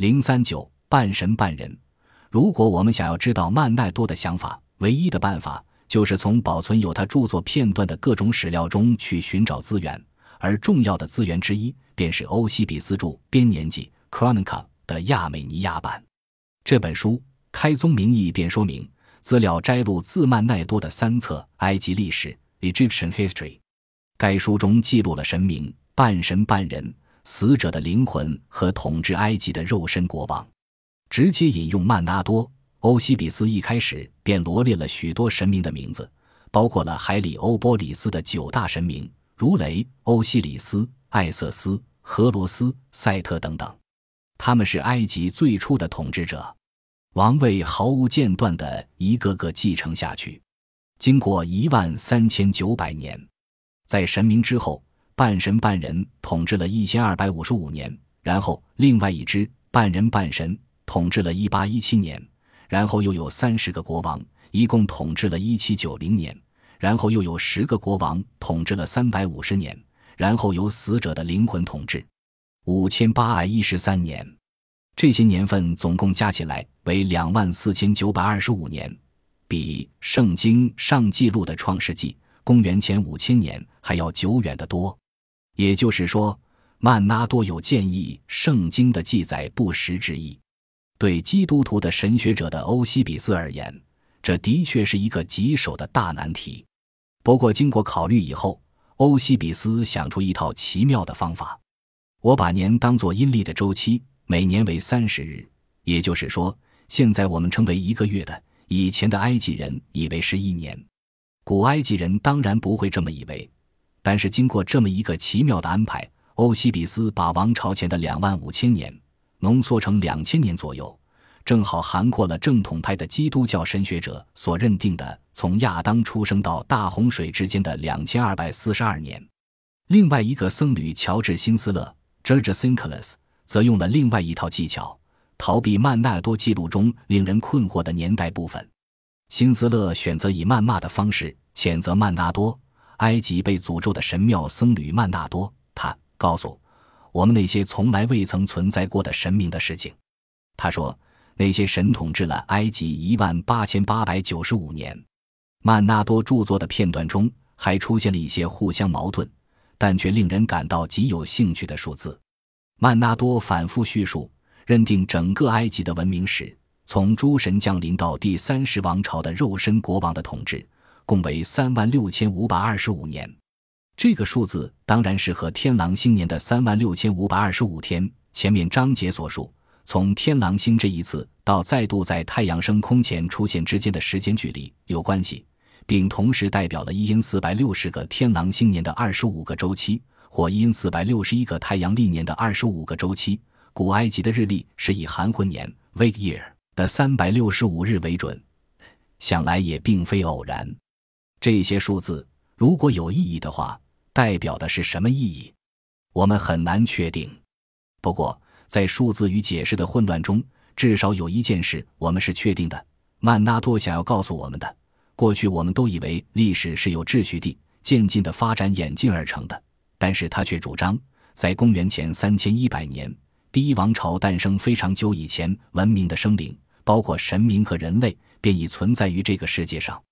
零三九半神半人。如果我们想要知道曼奈多的想法，唯一的办法就是从保存有他著作片段的各种史料中去寻找资源，而重要的资源之一便是欧西比斯著《编年记》（Chronica） 的亚美尼亚版。这本书开宗明义便说明，资料摘录自曼奈多的三册埃及历史 （Egyptian History）。该书中记录了神明、半神半人、死者的灵魂和统治埃及的肉身国王。直接引用曼纳多。欧西比斯一开始便罗列了许多神明的名字，包括了海里欧波里斯的九大神明，如雷、欧西里斯、艾瑟斯、荷罗斯、赛特等等。他们是埃及最初的统治者，王位毫无间断地一个个继承下去。经过一万三千九百年，在神明之后，半神半人统治了一千二百五十五年，然后另外一支半人半神。统治了1817年，然后又有三十个国王，一共统治了1790年，然后又有十个国王统治了350年，然后由死者的灵魂统治5813年。这些年份总共加起来为两万四千九百二十五年，比圣经上记录的创世纪公元前五千年还要久远得多。也就是说，曼纳多有建议圣经的记载不实之意。对基督徒的神学者的欧西比斯而言，这的确是一个棘手的大难题。不过，经过考虑以后，欧西比斯想出一套奇妙的方法。我把年当作阴历的周期，每年为三十日，也就是说，现在我们称为一个月的，以前的埃及人以为是一年。古埃及人当然不会这么以为，但是经过这么一个奇妙的安排，欧西比斯把王朝前的两万五千年。浓缩成两千年左右，正好涵括了正统派的基督教神学者所认定的从亚当出生到大洪水之间的两千二百四十二年。另外一个僧侣乔治·辛斯勒 （George s i n c l e s 则用了另外一套技巧，逃避曼纳多记录中令人困惑的年代部分。辛斯勒选择以谩骂的方式谴责曼纳多，埃及被诅咒的神庙僧侣曼纳多。他告诉。我们那些从来未曾存在过的神明的事情，他说，那些神统治了埃及一万八千八百九十五年。曼纳多著作的片段中还出现了一些互相矛盾，但却令人感到极有兴趣的数字。曼纳多反复叙述，认定整个埃及的文明史，从诸神降临到第三世王朝的肉身国王的统治，共为三万六千五百二十五年。这个数字当然是和天狼星年的三万六千五百二十五天前面章节所述，从天狼星这一次到再度在太阳升空前出现之间的时间距离有关系，并同时代表了一因四百六十个天狼星年的二十五个周期，或一因四百六十一个太阳历年的二十五个周期。古埃及的日历是以含混年 （Vague Year） 的三百六十五日为准，想来也并非偶然。这些数字如果有意义的话。代表的是什么意义？我们很难确定。不过，在数字与解释的混乱中，至少有一件事我们是确定的：曼纳多想要告诉我们的，过去我们都以为历史是有秩序地、渐进的发展演进而成的，但是他却主张，在公元前三千一百年，第一王朝诞生非常久以前，文明的生灵，包括神明和人类，便已存在于这个世界上。